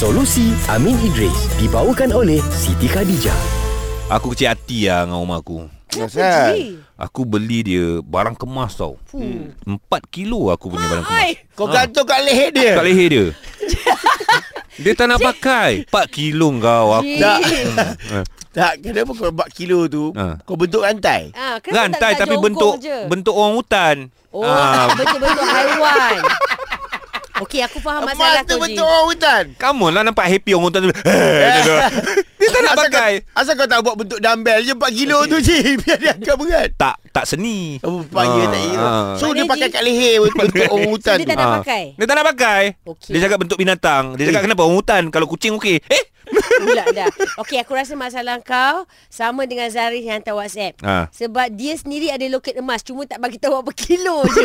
Solusi Amin Idris dibawakan oleh Siti Khadijah. Aku kecil hati lah dengan rumah aku. Kenapa? Aku beli dia barang kemas tau. Hmm. 4 kilo aku punya barang kemas. Kau gantung kat leher dia. Kat leher dia. dia tak nak pakai. 4 kilo kau aku. Tak. Eh, Tak, kenapa kau 4 kilo tu? Ha. Kau bentuk rantai. Ah, kenapa Rantai tak- tak tapi bentuk je? bentuk orang hutan. Oh, Ah. bentuk-bentuk haiwan. Okey, aku faham masalah Emas tu kau, Ji. bentuk orang hutan. Kamu lah nampak happy orang hutan tu. dia tu. Dia tak nak Asal pakai. Kau, asal kau tak buat bentuk dumbbell je 4 kilo tu je. Biar dia angkat berat. Tak tak seni. Oh, paya tak kira. ah. So dia Maknanya, pakai Ji- kat leher bentuk orang So, hutan dia tu. tak nak Ah. pakai? Dia tak nak pakai. Okey. Dia cakap bentuk binatang. Dia cakap kenapa orang hutan kalau kucing okey. Eh? Pula dah. Okey, aku rasa masalah kau sama dengan Zarif yang hantar WhatsApp. Ha. Sebab dia sendiri ada loket emas cuma tak bagi tahu apa kilo je.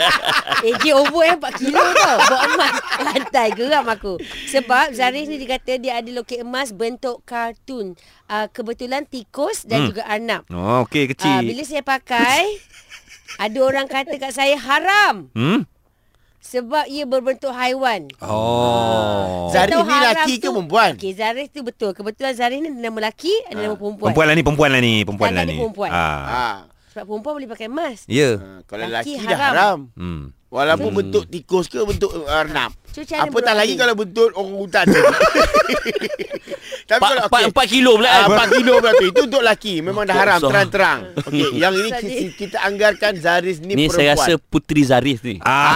eh, dia over eh 4 kilo tau. Bawa emas. Lantai geram aku. Sebab Zarif ni dia kata dia ada loket emas bentuk kartun. Uh, kebetulan tikus dan Hmm. juga arnab. Oh, okey Uh, kecil. bila saya pakai, ada orang kata kat saya haram. Hmm? Sebab ia berbentuk haiwan. Oh. Zarif ni haram laki ke perempuan? Okey, Zarif tu betul. Kebetulan Zarif ni nama lelaki, ada nama perempuan. Perempuan lah ni, perempuan lah ni, perempuan lah ni. perempuan. Ah. Ha. Sebab perempuan boleh pakai emas. Ya. Ha, Kalau Laki lelaki dah haram. haram. Hmm. Walaupun bentuk tikus ke bentuk arnab. Macam mana Apatah bro lagi kalau bentuk orang hutan. Tapi kalau Empat, okey. empat kilo pula Ah, kan? 4 kilo pula tu. Itu untuk lelaki. Memang dah haram. So- Terang-terang. Okey. Yang ini kita, kita anggarkan Zaris ni, Ni perempuan. saya rasa Puteri Zarif ni. Ah. Ah,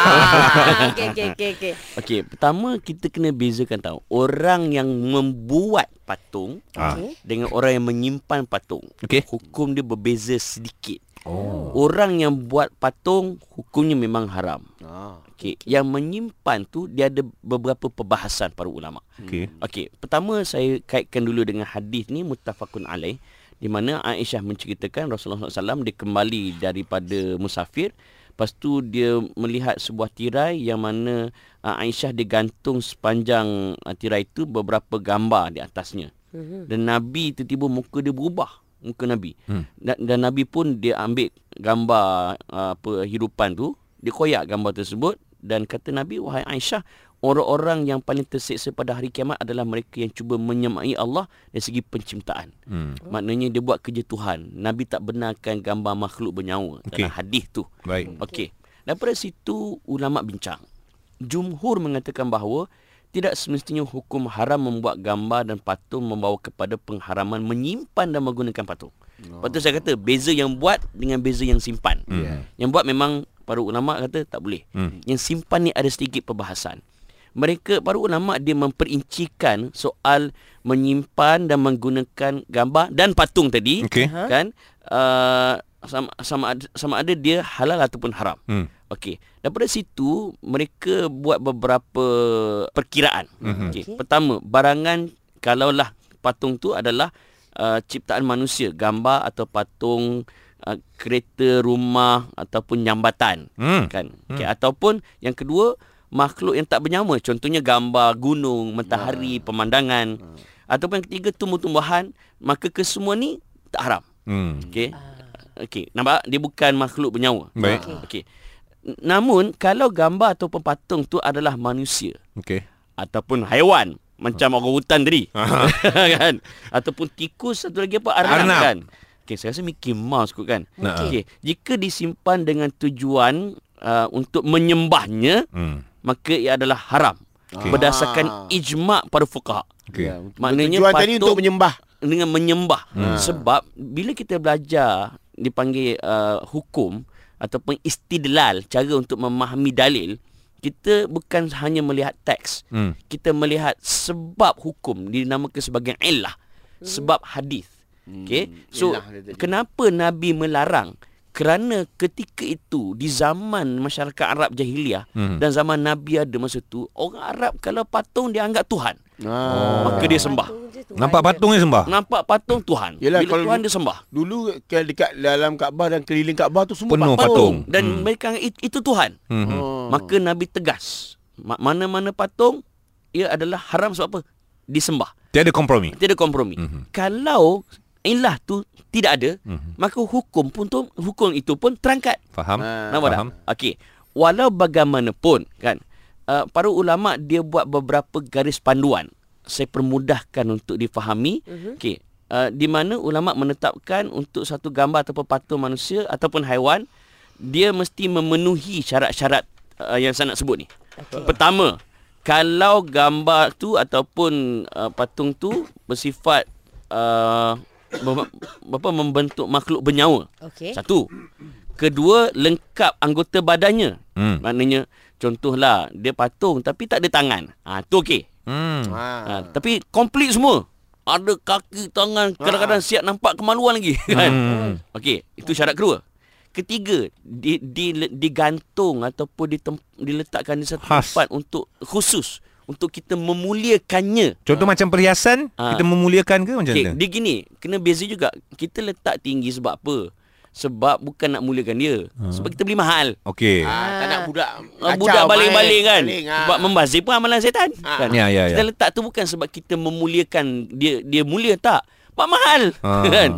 okey, okey, okey, okey. Okey, pertama kita kena bezakan tahu. Orang yang membuat patung Ah. dengan orang yang menyimpan patung. Okey. Hukum dia berbeza sedikit. Oh. Orang yang buat patung hukumnya memang haram. Ah. Okey, yang menyimpan tu dia ada beberapa perbahasan para ulama. Okey. Okey, pertama saya kaitkan dulu dengan hadis ni muttafaqun alaih di mana Aisyah menceritakan Rasulullah SAW dia kembali daripada musafir Lepas tu dia melihat sebuah tirai yang mana uh, Aisyah digantung sepanjang uh, tirai itu beberapa gambar di atasnya. Mhm. Dan Nabi tiba-tiba muka dia berubah. Muka Nabi. Hmm. Dan, dan Nabi pun dia ambil gambar uh, apa hidupan tu, dia koyak gambar tersebut dan kata Nabi wahai Aisyah, orang-orang yang paling tersiksa pada hari kiamat adalah mereka yang cuba menyemai Allah dari segi penciptaan. Hmm. Maknanya dia buat kerja Tuhan. Nabi tak benarkan gambar makhluk bernyawa Okey. dalam hadis tu. Baik. Okey. Daripada situ ulama bincang. Jumhur mengatakan bahawa tidak semestinya hukum haram membuat gambar dan patung membawa kepada pengharaman menyimpan dan menggunakan patung. Oh. Lepas tu saya kata beza yang buat dengan beza yang simpan. Hmm. Yang buat memang para ulama kata tak boleh. Hmm. Yang simpan ni ada sedikit perbahasan. Mereka para ulama dia memperincikan soal menyimpan dan menggunakan gambar dan patung tadi Okey. kan uh, sama sama ada, sama ada dia halal ataupun haram. Hmm. Okey. Daripada situ mereka buat beberapa perkiraan. Mhm. Okey. Okey. Pertama, barangan kalaulah patung tu adalah uh, ciptaan manusia, gambar atau patung uh, kereta, rumah ataupun nyambatan Hmm. kan. Okey. Ataupun yang kedua makhluk yang tak bernyawa, contohnya gambar gunung, matahari, pemandangan. Ataupun yang ketiga tumbuh-tumbuhan, maka kesemua ni tak haram. Hmm. Okey. Okey, nampak dia bukan makhluk bernyawa. Baik. Okey. Okay. Namun kalau gambar ataupun patung tu adalah manusia Okey. ataupun haiwan macam orang hutan tadi. kan? Ataupun tikus satu lagi apa arnab, Arnab. kan. Okey, saya rasa Mickey Mouse kot kan. Okey, jika disimpan dengan tujuan uh, untuk menyembahnya, Hmm. maka ia adalah haram. Okey. Berdasarkan ijma' para fuqaha. Okey. Ya, Maknanya Tujuan tadi untuk menyembah. dengan menyembah. Hmm. Sebab bila kita belajar dipanggil uh, hukum ataupun istidlal, cara untuk memahami dalil, kita bukan hanya melihat teks. Hmm. Kita melihat sebab hukum dinamakan sebagai illah, sebab hadis. Okey. So illah dia tadi. kenapa Nabi melarang? Kerana ketika itu di zaman masyarakat Arab jahiliah Hmm. dan zaman Nabi ada masa tu, orang Arab kalau patung dia anggap Tuhan. Ah. Maka dia sembah. Patung Nampak ada. patungnya sembah? Nampak patung Tuhan. Yelah, Bila kalau- Tuhan dia sembah. Dulu dekat dalam Kaabah dan keliling Kaabah tu semua Penuh patung. patung. Dan Hmm. mereka itu Tuhan. Hmm. Oh. Maka Nabi tegas. Ma- Mana-mana patung ia adalah haram sebab apa? Disembah. Tiada kompromi. Tiada kompromi. Mhm. Kalau ilah tu tidak ada, Mhm. maka hukum pun tu, hukum itu pun terangkat. Faham? Ah. Nampak tak? Faham. Okey. Walau bagaimanapun kan uh, para ulama dia buat beberapa garis panduan. Saya permudahkan untuk difahami. Uh-huh. Okey. Uh, di mana ulama menetapkan untuk satu gambar ataupun patung manusia ataupun haiwan dia mesti memenuhi syarat-syarat uh, yang saya nak sebut ni. Okay. Pertama, kalau gambar tu ataupun uh, patung tu bersifat uh, apa membentuk makhluk bernyawa. Okey. Satu. Kedua, lengkap anggota badannya. Hmm. Maknanya contohlah dia patung tapi tak ada tangan. Ah ha, tu okey. Hmm. Ha. Ha, tapi komplit semua. Ada kaki, tangan, kadang-kadang siap nampak kemaluan lagi kan. Hmm. Okey, itu syarat kedua. Ketiga, di, di, digantung ataupun ditem, diletakkan di satu Khas. tempat untuk khusus untuk kita memuliakannya. Contoh macam perhiasan, Ah. kita memuliakan ke macam Okey, mana? dia gini, kena beza juga. Kita letak tinggi sebab apa? Sebab bukan nak muliakan dia. Sebab kita beli mahal. Okey. Ha, tak nak budak kacau budak baling-baling kan Baling, ha. Sebab membazir pun amalan setan Ah. kan? Ya, ya, ya. Kita letak tu bukan sebab kita memuliakan Dia dia mulia tak Sebab mahal Ah. kan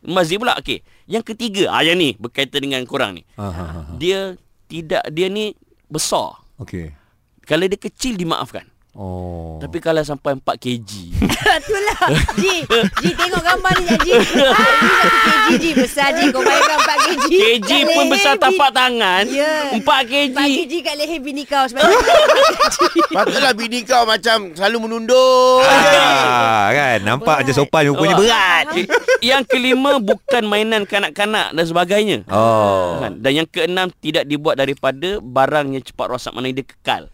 Membazir pula Okey Yang ketiga ah, Yang ni berkaitan dengan korang ni Ha, ha, ha. Dia tidak Dia ni besar Okey. Kalau dia kecil dimaafkan Oh. Tapi kalau sampai 4 kg Itulah. Ji, Ji tengok gambar ni Ji. Ah, ni satu kg Ji besar Ji. Kau bayangkan 4 kg. kg Kat pun leher besar tapak tangan Ya. 4 kg 4 kg kat leher bini kau sebab Patutlah bini kau macam selalu menunduk. Ah, kan nampak je sopan rupanya Oh. berat. Yang kelima bukan mainan kanak-kanak dan sebagainya Oh. Kan? Dan yang keenam tidak dibuat daripada barang yang cepat rosak mana dia kekal.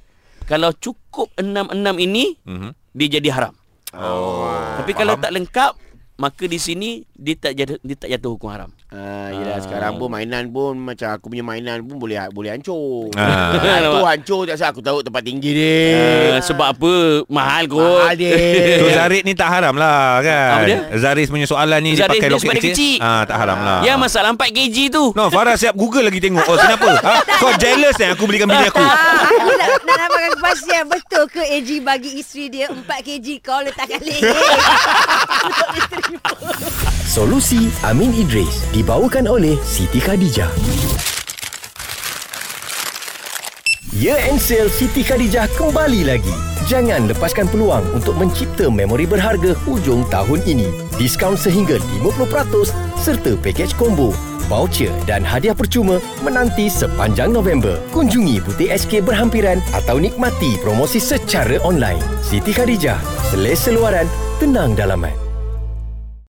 Kalau cukup enam-enam ini Mhm. dia jadi haram. Oh. Tapi kalau tak lengkap maka di sini dia tak jatuh, dia tak jatuh hukum haram. Ha, yelah Ah. sekarang pun mainan pun macam aku punya mainan pun boleh boleh hancur. Ah. Ha, tu hancur tak saya aku tahu tempat tinggi dia. Uh, sebab apa? Mahal kot. Mahal dia. So Zarid ni tak haram lah kan Apa dia? Zaris punya soalan ni Zaris dia pakai loket kecil, kecil. Ah, Tak haram lah Yang masalah 4 kg tu. No Farah siap google lagi tengok Oh kenapa ha? Kau jealous eh aku belikan bini aku Ah, aku nak, nak dapatkan kepastian betul ke AG bagi isteri dia 4 kg kau letak kat leher. Untuk diterima. Solusi Amin Idris dibawakan oleh Siti Khadijah. Year End Sale Siti Khadijah kembali lagi. Jangan lepaskan peluang untuk mencipta memori berharga hujung tahun ini. Diskaun sehingga 50% serta pakej combo, voucher dan hadiah percuma menanti sepanjang November. Kunjungi butik SK berhampiran atau nikmati promosi secara online. Siti Khadijah, selesa luaran, tenang dalaman.